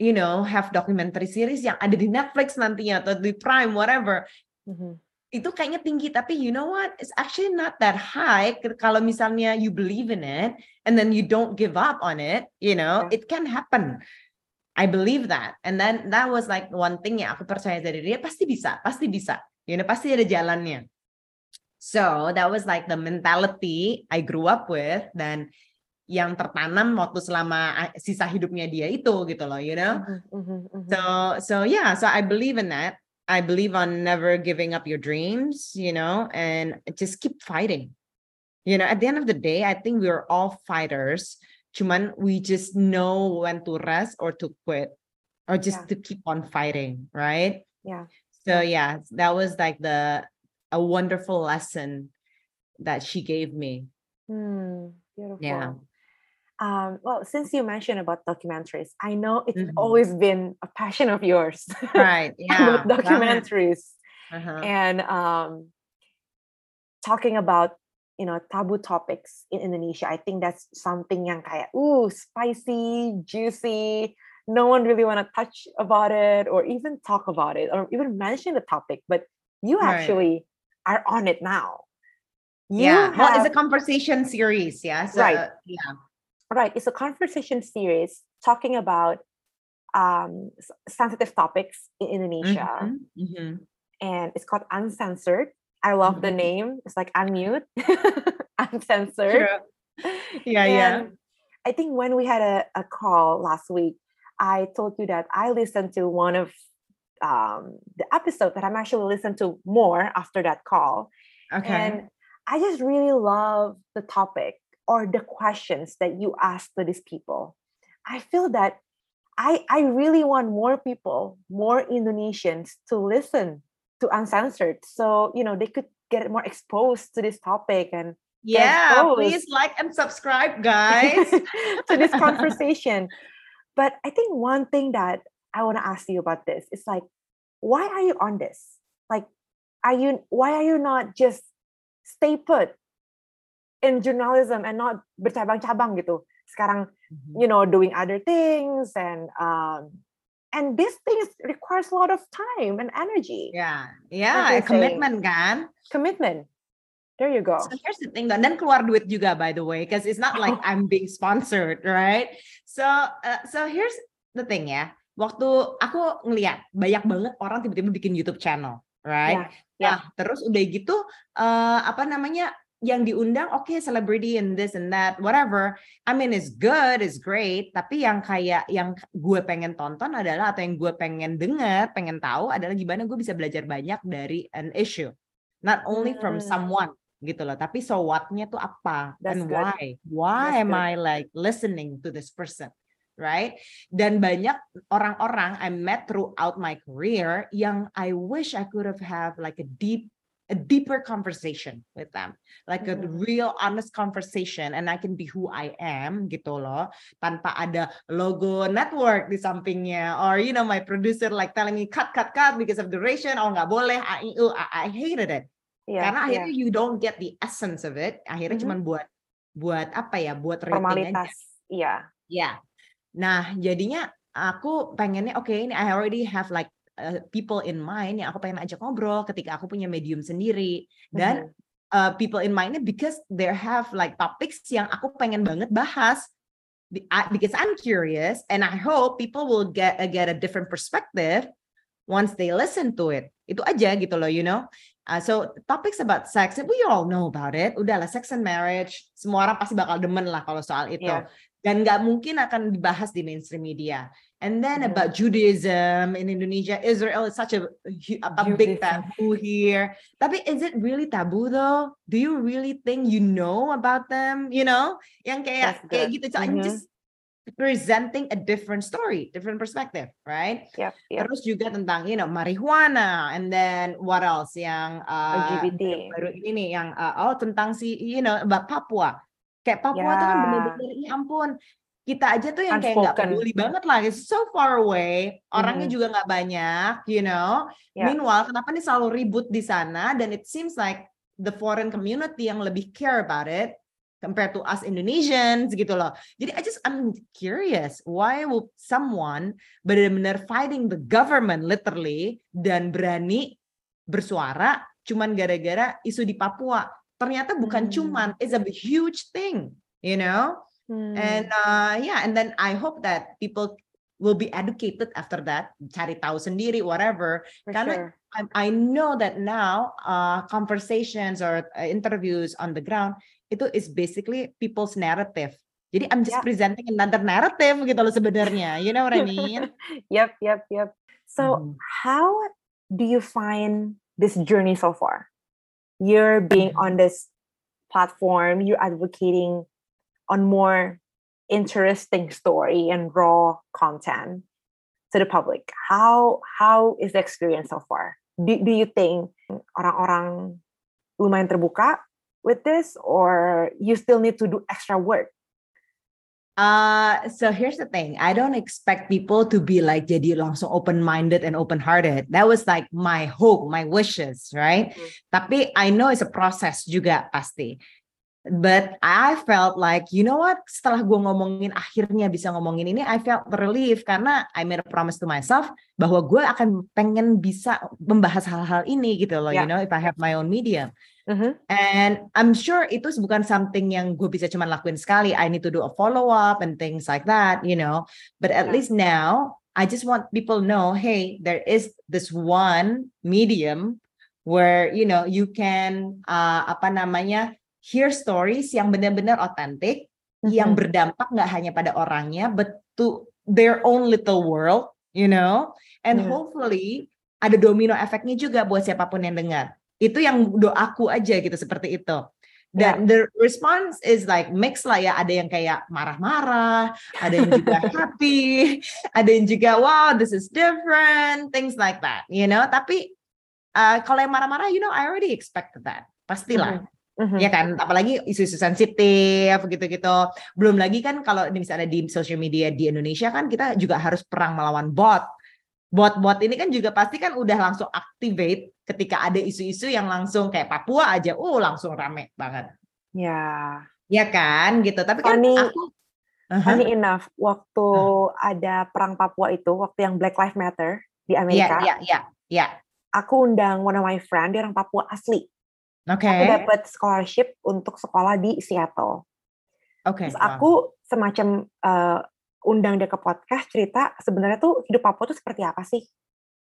you know have documentary series yang ada di Netflix nantinya atau di Prime whatever. Mhm. Itu kayaknya tinggi tapi you know what? It's actually not that high kalau misalnya you believe in it and then you don't give up on it, you know, Yeah. it can happen. I believe that. And then that was like one thing yang aku percaya dari dia pasti bisa, pasti bisa. You know, pasti ada jalannya. So that was like the mentality I grew up with dan yang tertanam waktu selama sisa hidupnya dia itu gitu loh, you know. Mhm, mhm, mhm. So so yeah, so I believe in that. I believe on never giving up your dreams, you know, and just keep fighting. You know, at the end of the day, I think we're all fighters. Cuman we just know when to rest or to quit or just Yeah, to keep on fighting, right? yeah, So yeah. that was like the a wonderful lesson that she gave me. Hmm, Yeah. Um, well, since you mentioned about documentaries, I know it's Mhm. always been a passion of yours Right. Yeah. documentaries Uh-huh. and um, talking about you know taboo topics in Indonesia. I think that's something yang kayak ooh spicy, juicy. No one really want to touch about it or even talk about it or even mention the topic, but you Right. actually are on it now. You Yeah. Well, it's a conversation series. Yeah. So right. yeah. Right. It's a conversation series talking about um, sensitive topics in Indonesia, Mhm, mhm, and it's called Uncensored. I love the mhm. name. It's like unmute, uncensored. True. Yeah. Yeah. I think when we had a, a call last week, I told you that I listened to one of um, the episode that I'm actually listening to more after that call. Okay. And I just really love the topic or the questions that you ask to these people. I feel that I, I really want more people, more Indonesians to listen to Uncensored. So, you know, they could get more exposed to this topic and Yeah. Please like and subscribe, guys. to this conversation. But I think one thing that I want to ask you about this is like, why are you on this? Like, are you why are you not just stay put in journalism and not bercabang-cabang gitu? Sekarang, Mhm. you know, doing other things and um and these things requires a lot of time and energy. Yeah. Like Yeah. saying, Commitment kan. commitment. There you go. So here's the thing, dan keluar duit juga by the way, because it's not like I'm being sponsored, right? So uh, so here's the thing ya. Waktu aku ngeliat banyak banget orang tiba-tiba bikin YouTube channel, right? Yeah, yeah. Nah, terus udah gitu uh, apa namanya yang diundang oke okay, celebrity and this and that whatever I mean it's good it's great tapi yang kayak yang gue pengen tonton adalah atau yang gue pengen dengar pengen tahu adalah gimana gue bisa belajar banyak dari an issue not only from hmm. someone gitu loh. Tapi so what-nya tuh apa That's and good. why? Why That's am good. I like listening to this person? Right? Dan banyak orang-orang I met throughout my career yang I wish I could have have like a deep a deeper conversation with them like a mm-hmm. real honest conversation and I can be who I am gitu loh tanpa ada logo network di sampingnya or you know my producer like telling me cut cut cut because of duration oh nggak boleh I, I, I hated it Yeah, Karena akhirnya yeah. you don't get the essence of it. Akhirnya mm -hmm. cuma buat buat apa ya? Buat rating Formalitas. Iya. Ya. Nah, jadinya aku pengennya oke okay, ini I already have like uh, people in mind yang aku pengen ajak ngobrol ketika aku punya medium sendiri dan mm -hmm. uh, people in mindnya because they have like topics yang aku pengen banget bahas because I'm curious and I hope people will get uh, get a different perspective once they listen to it. Itu aja gitu loh, you know. Uh, so topics about sex, we all know about it. Udahlah, sex and marriage, semua orang pasti bakal demen lah kalau soal itu. Yeah. Dan nggak mungkin akan dibahas di mainstream media. And then mm. about Judaism in Indonesia, Israel is such a, a big taboo here. Tapi is it really taboo though? Do you really think you know about them? You know, yang kayak kayak gitu. So mm -hmm. I'm mm-hmm. just presenting a different story, different perspective, right? Yep, yep. Terus juga tentang you know marijuana and then what else yang uh, LGBT baru ini yang uh, oh tentang si you know Mbak Papua. Kayak Papua yeah. tuh kan bener-bener ya ampun kita aja tuh yang kayak nggak peduli banget lah, it's so far away, orangnya mm. juga nggak banyak, you know. Yeah. Meanwhile, kenapa nih selalu ribut di sana dan it seems like the foreign community yang lebih care about it compared to us Indonesians gitu loh. Jadi I just I'm curious why will someone benar-benar fighting the government literally dan berani bersuara cuman gara-gara isu di Papua. Ternyata bukan hmm. cuman it's a huge thing, you know? Hmm. And uh, yeah, and then I hope that people will be educated after that, cari tahu sendiri whatever. For Karena sure. I, I know that now uh, conversations or uh, interviews on the ground itu is basically people's narrative. Jadi I'm just yeah. presenting another narrative gitu loh sebenarnya. You know what I mean? yep, yep, yep. So hmm. how do you find this journey so far? You're being on this platform, you're advocating on more interesting story and raw content to the public. How how is the experience so far? Do, do you think orang-orang lumayan terbuka with this or you still need to do extra work uh so here's the thing i don't expect people to be like jadi langsung open minded and open hearted that was like my hope my wishes right mm-hmm. tapi i know it's a process juga pasti But I felt like, you know what? Setelah gue ngomongin akhirnya bisa ngomongin ini, I felt relief karena I made a promise to myself bahwa gue akan pengen bisa membahas hal-hal ini gitu loh. Yeah. You know, if I have my own medium. Mm-hmm. And I'm sure itu bukan something yang gue bisa cuma lakuin sekali. I need to do a follow up and things like that. You know, but at yeah. least now I just want people know, hey, there is this one medium where you know you can uh, apa namanya hear stories yang benar-benar otentik, mm-hmm. yang berdampak nggak hanya pada orangnya, but to their own little world, you know, and yeah. hopefully ada domino efeknya juga buat siapa pun yang dengar. Itu yang doaku aja gitu seperti itu. Dan yeah. the response is like mix lah ya, ada yang kayak marah-marah, ada yang juga happy, ada yang juga wow this is different, things like that, you know. Tapi uh, kalau yang marah-marah, you know, I already expected that, pastilah. Mm -hmm. Mm-hmm. Ya kan, apalagi isu-isu sensitif gitu-gitu. Belum lagi kan kalau misalnya di social media di Indonesia kan kita juga harus perang melawan bot. Bot-bot ini kan juga pasti kan udah langsung activate ketika ada isu-isu yang langsung kayak Papua aja, oh langsung rame banget. Ya. Ya kan, gitu. Tapi kan funny, aku uh-huh. funny enough, waktu uh. ada perang Papua itu, waktu yang Black Lives Matter di iya, Amerika. Iya, iya, iya. Aku undang one of my friend, dia orang Papua asli Oke. Aku dapat scholarship untuk sekolah di Seattle. Oke. Terus aku semacam uh, undang dia ke podcast cerita sebenarnya tuh hidup Papua tuh seperti apa sih?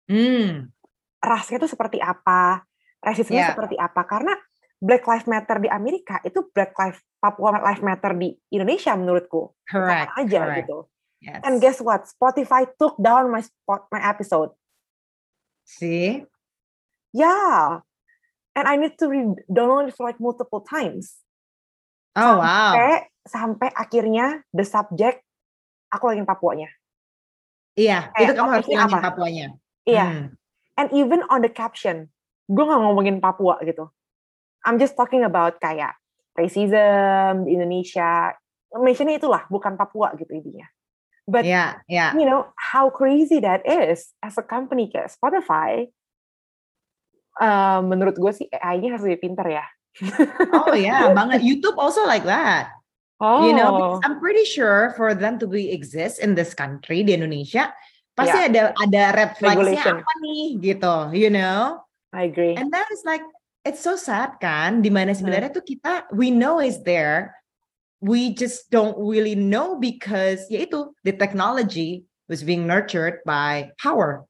Hmm. Rasnya tuh seperti apa? Rasisnya Yeah. seperti apa? Karena Black Lives Matter di Amerika itu Black Lives Papua Lives Matter di Indonesia menurutku. Correct. Sama aja correct. gitu. Yes. And guess what? Spotify took down my spot my episode. See? Yeah. And I need to re- download it for like multiple times. Oh wow. Sampai sampai akhirnya the subject aku lagi Papuanya. Iya, Kayak itu kamu harus ngomongin? Papuanya. Iya. Hmm. And even on the caption, gue nggak ngomongin Papua gitu. I'm just talking about kayak racism di Indonesia. Mentionnya itulah, bukan Papua gitu intinya. But Iya, iya. you know how crazy that is as a company kayak Spotify. Uh, menurut gue sih AI-nya harus lebih pintar ya. Oh yeah, banget. YouTube also like that. Oh, You know, because I'm pretty sure for them to be exist in this country di Indonesia, pasti ada ada red flagsnya apa nih gitu, you know? I agree. And that is like it's so sad kan, di mana Hmm. sebenarnya tuh kita we know is there, we just don't really know because yaitu the technology was being nurtured by power,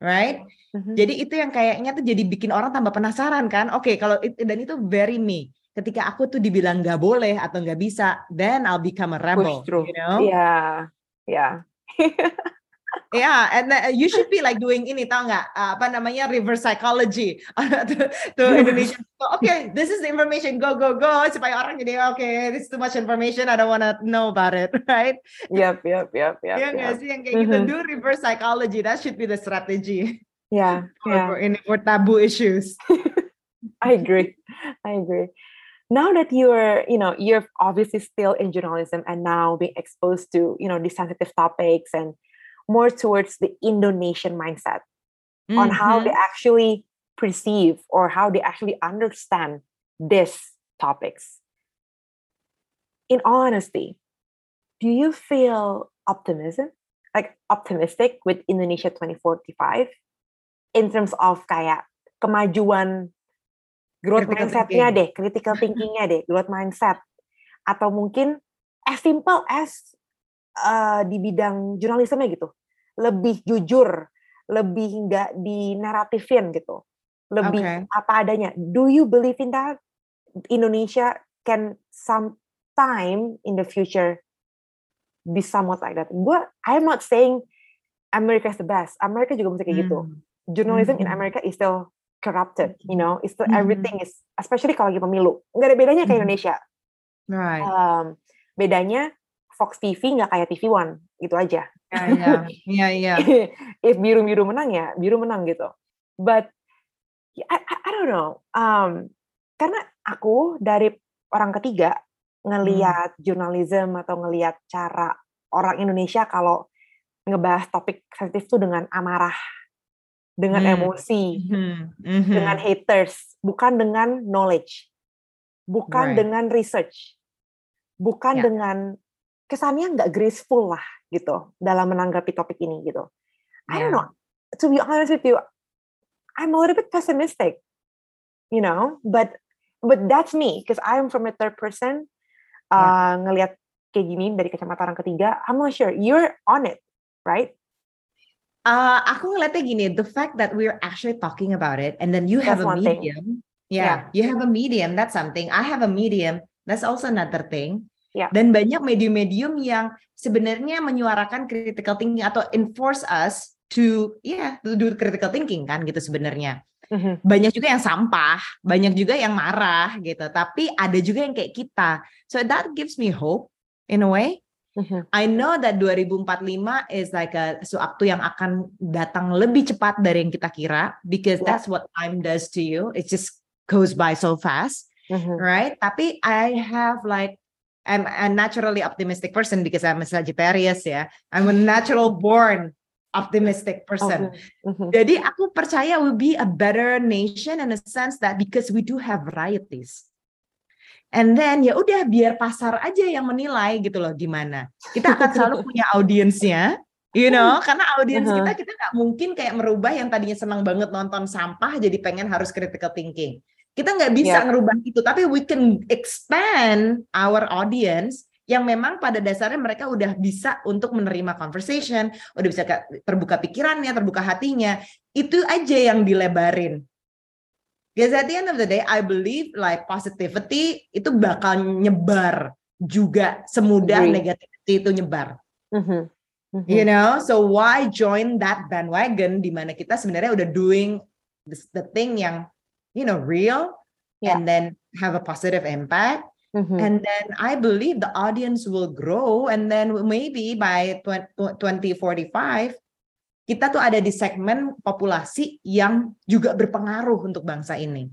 right? Mhm. Jadi itu yang kayaknya tuh jadi bikin orang tambah penasaran kan. Oke, kalau it- dan itu very me. Ketika aku tuh dibilang nggak boleh atau nggak bisa, then I'll become a rebel. You know? Yeah, yeah. Yeah, and then you should be like doing ini tau nggak uh, apa namanya reverse psychology to, to Indonesia. Oke, this is the information. Go go go supaya orang jadi oke, this is too much information. I don't wanna know about it, right? Yep, yep, yep, yep. Iya nggak yep. sih yang kayak gitu? Mhm. Do reverse psychology. That should be the strategy Yeah, for, yeah. for, ini for taboo issues. I agree. I agree. Now that you're, you know, you're obviously still in journalism and now being exposed to, you know, these sensitive topics and more towards the Indonesian mindset on how they actually perceive or how they actually understand these topics. In all honesty, do you feel optimism, like optimistic with Indonesia 2045 in terms of kayak kemajuan growth Critical mindset-nya thinking. deh, critical thinking-nya deh, growth mindset. Atau mungkin as simple as uh, di bidang jurnalisme gitu. Lebih jujur, lebih nggak dinaratifin gitu. Lebih Oke. apa adanya. Do you believe in that? Indonesia can sometime in the future be somewhat like that. Gue, I'm not saying America is the best. Amerika juga mesti kayak gitu. Hmm. Journalism in Mhm. America is still corrupted, you know. It's still Mhm. everything is, especially kalau lagi pemilu. Nggak ada bedanya kayak. Indonesia. Right. Um, bedanya Fox TV nggak kayak TV One, gitu aja. Ya, ya, ya, ya. If biru-biru menang ya, biru menang gitu. But I, I, I don't know. Um, karena aku dari orang ketiga ngeliat jurnalism atau ngeliat cara orang Indonesia kalau ngebahas topik sensitif tuh dengan amarah, dengan Hmm. emosi, Mhm, mhm. dengan haters, bukan dengan knowledge, bukan Right. dengan research, bukan Ya. dengan kesannya nggak graceful lah gitu dalam menanggapi topik ini gitu. I don't Ya. know. To be honest with you, I'm a little bit pessimistic, you know. But but that's me because I'm from a third person. Ya. Uh, ngelihat kayak gini dari kacamata orang ketiga, I'm not sure. You're on it, right? Uh, aku ngeliatnya gini, the fact that we're actually talking about it, and then you have That's a medium, yeah, you have a medium, that's something. I have a medium, that's also another thing. Yeah. Dan banyak medium-medium yang sebenarnya menyuarakan critical thinking atau enforce us to, yeah, to do critical thinking kan gitu sebenarnya. Mhm. Banyak juga yang sampah, banyak juga yang marah gitu. Tapi ada juga yang kayak kita. So that gives me hope in a way. Mhm. I know that 2045 is like a waktu yang akan datang lebih cepat dari yang kita kira because Yeah. that's what time does to you. It just goes by so fast, Mhm. right? Tapi I have like I'm a naturally optimistic person because I'm a Sagittarius ya. I'm a natural born optimistic person. Mhm. Jadi aku percaya we'll be a better nation in a sense that because we do have varieties. And then ya udah biar pasar aja yang menilai gitu loh gimana. Kita akan selalu punya audiensnya, you know, karena audiens Uh-huh. kita kita nggak mungkin kayak merubah yang tadinya senang banget nonton sampah jadi pengen harus critical thinking. Kita nggak bisa Yeah. ngerubah itu, tapi we can expand our audience yang memang pada dasarnya mereka udah bisa untuk menerima conversation, udah bisa terbuka pikirannya, terbuka hatinya. Itu aja yang dilebarin. Because at the end of the day, I believe like positivity itu bakal nyebar juga semudah Agree. negativity itu nyebar. Mhm. Mhm. You know, so why join that bandwagon di mana kita sebenarnya udah doing the thing yang you know real Yeah. and then have a positive impact Mhm. and then I believe the audience will grow and then maybe by 20, 2045 kita tuh ada di segmen populasi yang juga berpengaruh untuk bangsa ini.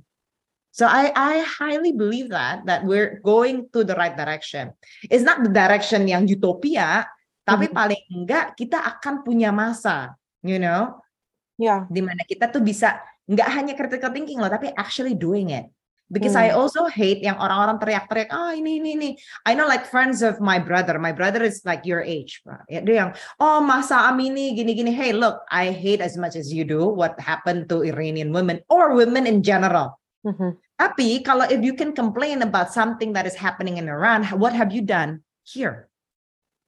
So I I highly believe that that we're going to the right direction. It's not the direction yang utopia, tapi Mhm. paling enggak kita akan punya masa, you know, Yeah. di mana kita tuh bisa nggak hanya critical thinking loh, tapi actually doing it. Because Hmm. I also hate yang orang-orang teriak-teriak, ah ini ini ini. I know like friends of my brother, my brother is like your age. Ya, dia yang, oh masa Amini gini-gini. Hey look, I hate as much as you do what happened to Iranian women or women in general. Mhm. Tapi kalau if you can complain about something that is happening in Iran, what have you done here?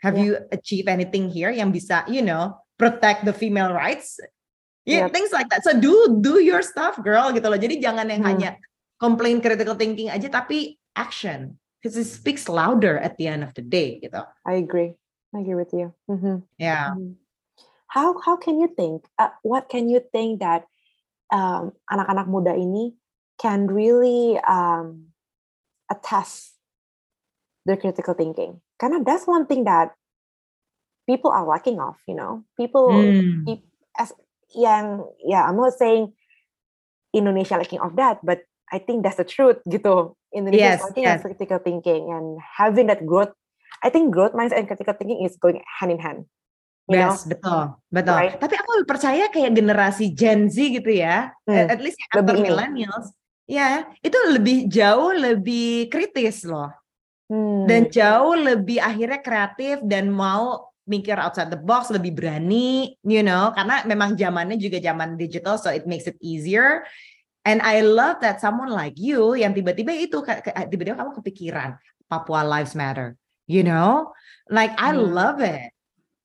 Have Yeah. you achieved anything here yang bisa, you know, protect the female rights? Yeah, Yep. things like that. So do do your stuff, girl, gitu loh. Jadi jangan yang Hmm. hanya complain critical thinking aja, tapi action. Because it speaks louder at the end of the day, gitu. I agree. I agree with you. Mhm. Yeah. Mhm. How how can you think? Uh, what can you think that um, anak-anak muda ini can really um, attest their critical thinking? Karena that's one thing that people are lacking of. You know, people Hmm. as yang yeah, I'm not saying Indonesia lacking of that, but I think that's the truth. Gitu, Indonesia Yes, is lacking yes. critical thinking and having that growth. I think growth mindset and critical thinking is going hand in hand. You know, Yes, betul, betul. Right. Tapi aku percaya kayak generasi Gen Z gitu ya, Hmm, at least yang after lebih millennials, ya itu lebih jauh lebih kritis loh, Hmm. dan jauh lebih akhirnya kreatif dan mau mikir outside the box, lebih berani, you know, karena memang zamannya juga zaman digital, so it makes it easier. And I love that someone like you yang tiba-tiba itu tiba-tiba kamu kepikiran Papua Lives Matter, you know, like I Hmm. love it.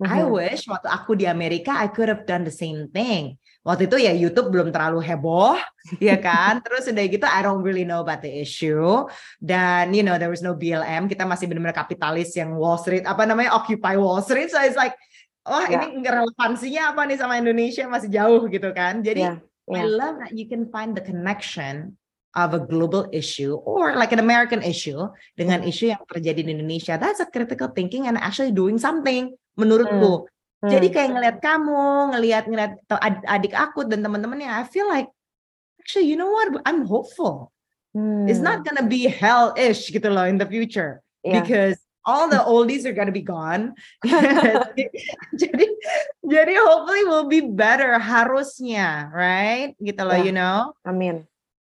I Mhm. wish waktu aku di Amerika I could have done the same thing. Waktu itu ya YouTube belum terlalu heboh, ya kan? Terus udah gitu I don't really know about the issue dan you know there was no BLM. Kita masih benar-benar kapitalis yang Wall Street apa namanya Occupy Wall Street. So it's like wah Ya. ini nggak relevansinya apa nih sama Indonesia masih jauh gitu kan. Jadi Yeah, I yeah. love that you can find the connection of a global issue or like an American issue dengan Mhm. isu yang terjadi di Indonesia. That's a critical thinking and actually doing something menurutku. Jadi Hmm. kayak ngelihat kamu, ngelihat ngelihat adik aku dan teman-temannya, I feel like actually you know what? I'm hopeful. It's not Hmm. gonna be hell-ish gitu loh in the future Yeah. because all the oldies are gonna be gone. jadi jadi hopefully will be better harusnya, right? Gitu loh, Yeah. you know. Amin.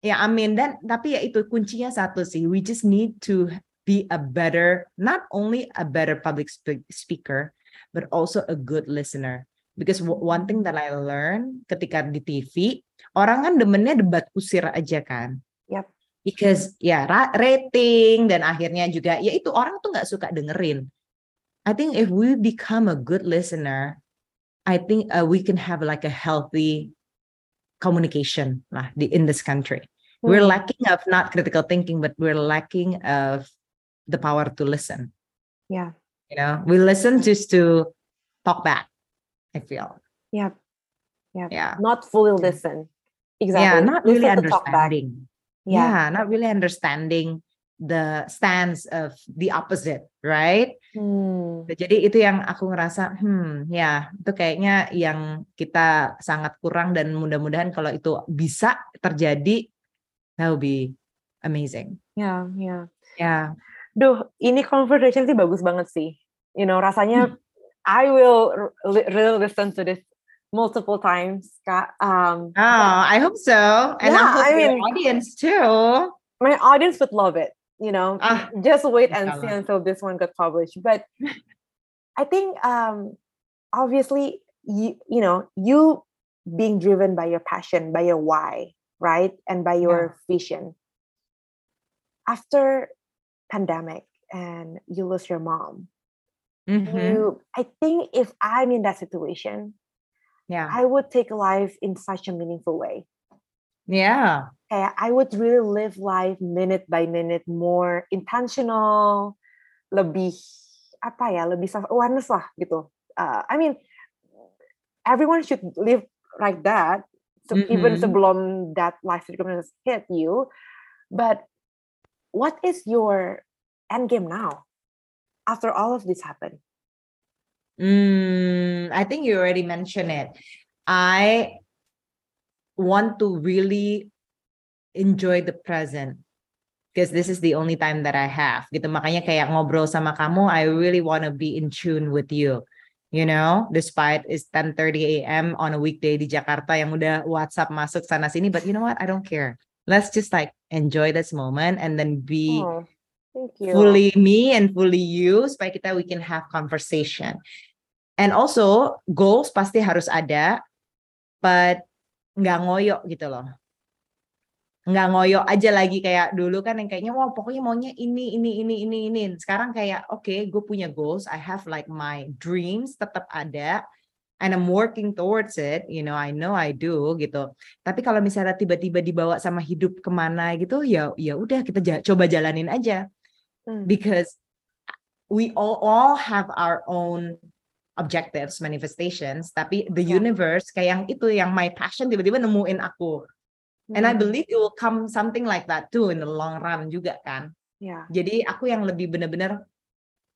Ya amin dan tapi ya itu kuncinya satu sih. We just need to be a better, not only a better public spe- speaker, but also a good listener. Because one thing that I learned ketika di TV, orang kan demennya debat kusir aja kan. Yep. Because ya ra- rating dan akhirnya juga ya itu orang tuh nggak suka dengerin. I think if we become a good listener, I think uh, we can have like a healthy communication lah di in this country. We're Hmm. lacking of not critical thinking, but we're lacking of the power to listen. Yeah. You know, we listen just to talk back. I feel. Yep. Yep. Yeah. Not fully listen. Exactly. Yeah, not really Listen understanding. Yeah. Yeah, not really understanding the stance of the opposite, right? Hmm. Jadi itu yang aku ngerasa, hmm, ya itu kayaknya yang kita sangat kurang dan mudah-mudahan kalau itu bisa terjadi, that would be amazing. Yeah, yeah. Ya, Duh, ini conversation sih bagus banget sih. You know, rasanya Hmm. I will really listen to this multiple times, Kak. Um, Oh, I hope so. And Yeah, I hope I mean- audience too. my audience would love it. You know, Ah, just wait and see until this one got published. But I think, um, obviously, you you know, you being driven by your passion, by your why, right, and by your vision. after pandemic and you lose your mom, Mhm. you I think if I'm in that situation, Yeah. I would take life in such a meaningful way. Yeah. Kayak I would really live life minute by minute more intentional, lebih apa ya, lebih self awareness lah gitu. Uh, I mean, everyone should live like that. So even Mhm. sebelum that life circumstance hit you, but what is your end game now after all of this happened? Mm, I think you already mentioned it. I want to really enjoy the present because this is the only time that I have. Gitu makanya kayak ngobrol sama kamu, I really want to be in tune with you. You know, despite it's 10:30 a.m. on a weekday di Jakarta yang udah WhatsApp masuk sana sini, but you know what? I don't care. Let's just like enjoy this moment and then be Oh, thank you. fully me and fully you supaya kita we can have conversation. And also goals pasti harus ada, but nggak ngoyo gitu loh. Nggak ngoyo aja lagi kayak dulu kan yang kayaknya wah pokoknya maunya ini ini ini ini ini. Sekarang kayak oke gue punya goals, I have like my dreams tetap ada and I'm working towards it, you know, I know I do gitu. Tapi kalau misalnya tiba-tiba dibawa sama hidup ke mana gitu, ya ya udah kita ja- coba jalanin aja Hmm. because we all all have our own objectives manifestations tapi the Yeah. universe kayak yang itu yang my passion tiba-tiba nemuin aku and I Hmm, believe it will come something like that too in the long run juga kan yeah. jadi aku yang lebih bener-bener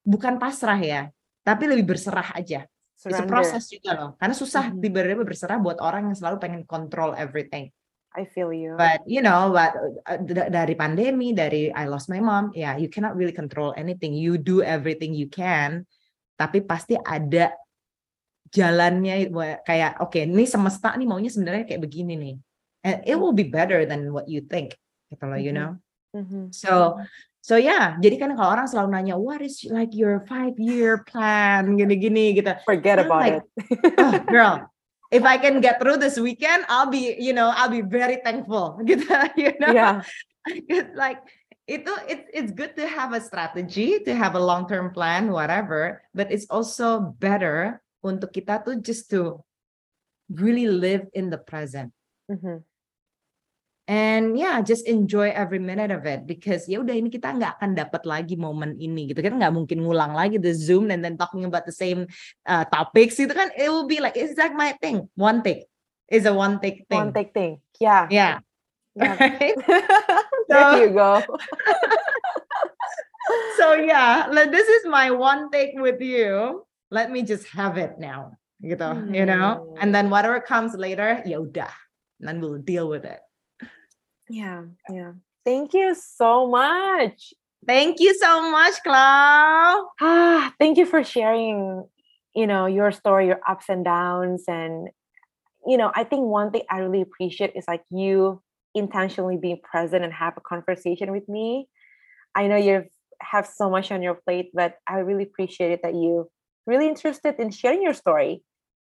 bukan pasrah ya tapi lebih berserah aja it's a Surrender. process juga loh karena susah Mhm. tiba-tiba berserah buat orang yang selalu pengen control everything I feel you. But you know, but uh, dari pandemi, dari I lost my mom, yeah, you cannot really control anything. You do everything you can, tapi pasti ada jalannya kayak oke, ini semesta nih maunya sebenarnya kayak begini nih. And it will be better than what you think, gitu loh, you Mhm. know. Mhm. So So yeah, jadi kan kalau orang selalu nanya, what is like your five year plan, gini-gini gitu. Forget I'm about like, it. oh, girl, if I can get through this weekend, I'll be, you know, I'll be very thankful. Gitu, you know, yeah. Like itu it's it's good to have a strategy, to have a long term plan, whatever. But it's also better untuk kita tuh just to really live in the present. Mhm. And yeah, just enjoy every minute of it because ya udah ini kita nggak akan dapat lagi momen ini gitu kan. Nggak mungkin ngulang lagi the zoom and then talking about the same uh, topics itu kan. It will be like it's like my thing one take is a one take thing. One take thing. Yeah. yeah. Yeah. right? There you go. so yeah this is my one take with you. Let me just have it now gitu you know? And then whatever comes later ya udah. Then we'll deal with it Yeah. Yeah. Thank you so much. thank you so much Clau Ah, thank you for sharing, you know, your story, your ups and downs. And, you know, I think one thing I really appreciate is like you intentionally being present and have a conversation with me. I know you have so much on your plate, but I really appreciate it that you really interested in sharing your story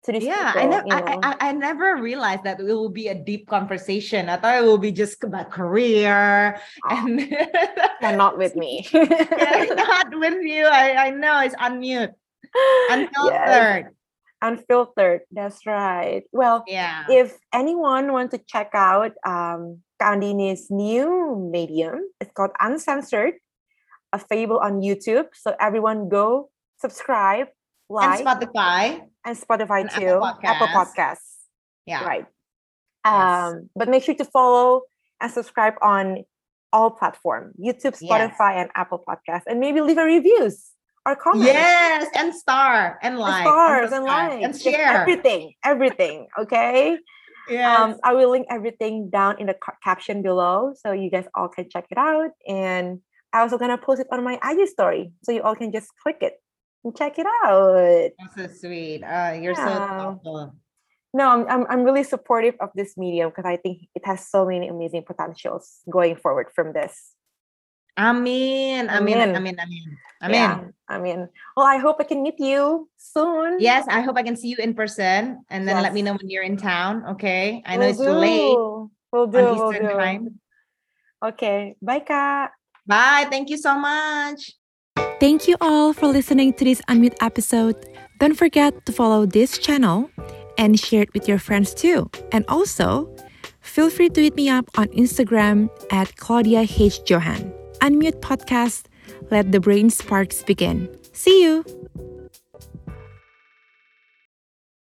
to these yeah people. I, you I, know. I I never realized that it will be a deep conversation i thought it will be just about career and Yeah, not with me. Yeah, not with you i i know it's unmute Yes, unfiltered unfiltered. That's right. Well, yeah if anyone wants to check out um, Kandini's new medium, it's called Uncensored, a fable on YouTube. So everyone go subscribe, like. and spotify and Spotify and too, Apple Apple Podcasts. Podcasts, yeah right? Yes. Um, but make sure to follow and subscribe on all platforms: YouTube, Yes. Spotify, and Apple Podcasts, and maybe leave a reviews or comments. yes and star and and like stars and likes and share everything everything okay Yeah. um i will link everything down in the ca- caption below so you guys all can check it out and i also gonna post it on my ig story so you all can just click it and check it out That's so sweet uh you're so thoughtful no i'm, I'm, I'm really supportive of this medium because i think it has so many amazing potentials going forward from this amin amin Amin. amin amin amin yeah i mean well i hope i can meet you soon Yes, I hope I can see you in person and then let me know when you're in town. Okay. I know Will it's too late do. We'll do. on We'll do. time. Okay. Bye, Kak. Bye. Thank you so much. Thank you all for listening to this Unmute episode. Don't forget to follow this channel and share it with your friends too. And also, feel free to hit me up on Instagram at Claudia H. Johan. Unmute Podcast. Let the brain sparks begin. See you.